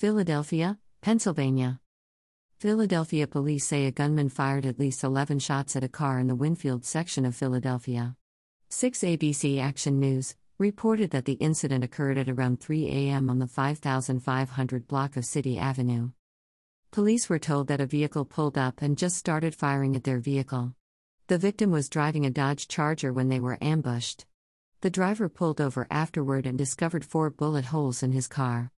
Philadelphia, Pennsylvania. Philadelphia police say a gunman fired at least 11 shots at a car in the Wynnefield section of Philadelphia. 6 ABC Action News reported that the incident occurred at around 3 a.m. on the 5500 block of City Avenue. Police were told that a vehicle pulled up and just started firing at their vehicle. The victim was driving a Dodge Charger when they were ambushed. The driver pulled over afterward and discovered four bullet holes in his car.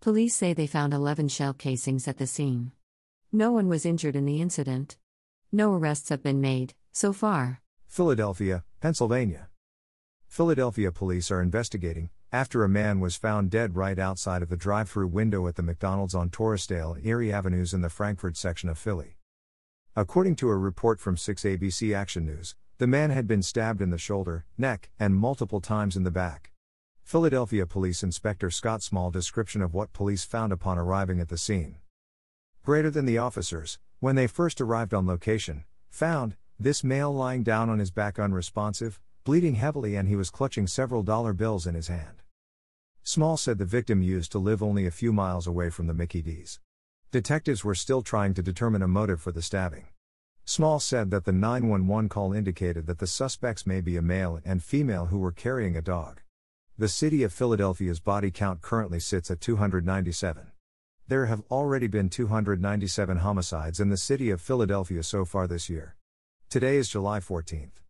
Police say they found 11 shell casings at the scene. No one was injured in the incident. No arrests have been made, so far. Philadelphia, Pennsylvania. Philadelphia police are investigating after a man was found dead right outside of the drive through window at the McDonald's on Torresdale Erie Avenues in the Frankford section of Philly. According to a report from 6 ABC Action News, the man had been stabbed in the shoulder, neck, and multiple times in the back. Philadelphia Police Inspector Scott Small description of what police found upon arriving at the scene greater than the officers, when they first arrived on location, found this male lying down on his back unresponsive, bleeding heavily, and he was clutching several dollar bills in his hand. Small said the victim used to live only a few miles away from the Mickey D's. Detectives were still trying to determine a motive for the stabbing. Small said that the 911 call indicated that the suspects may be a male and female who were carrying a dog. The city of Philadelphia's body count currently sits at 297. There have already been 297 homicides in the city of Philadelphia so far this year. Today is July 14th.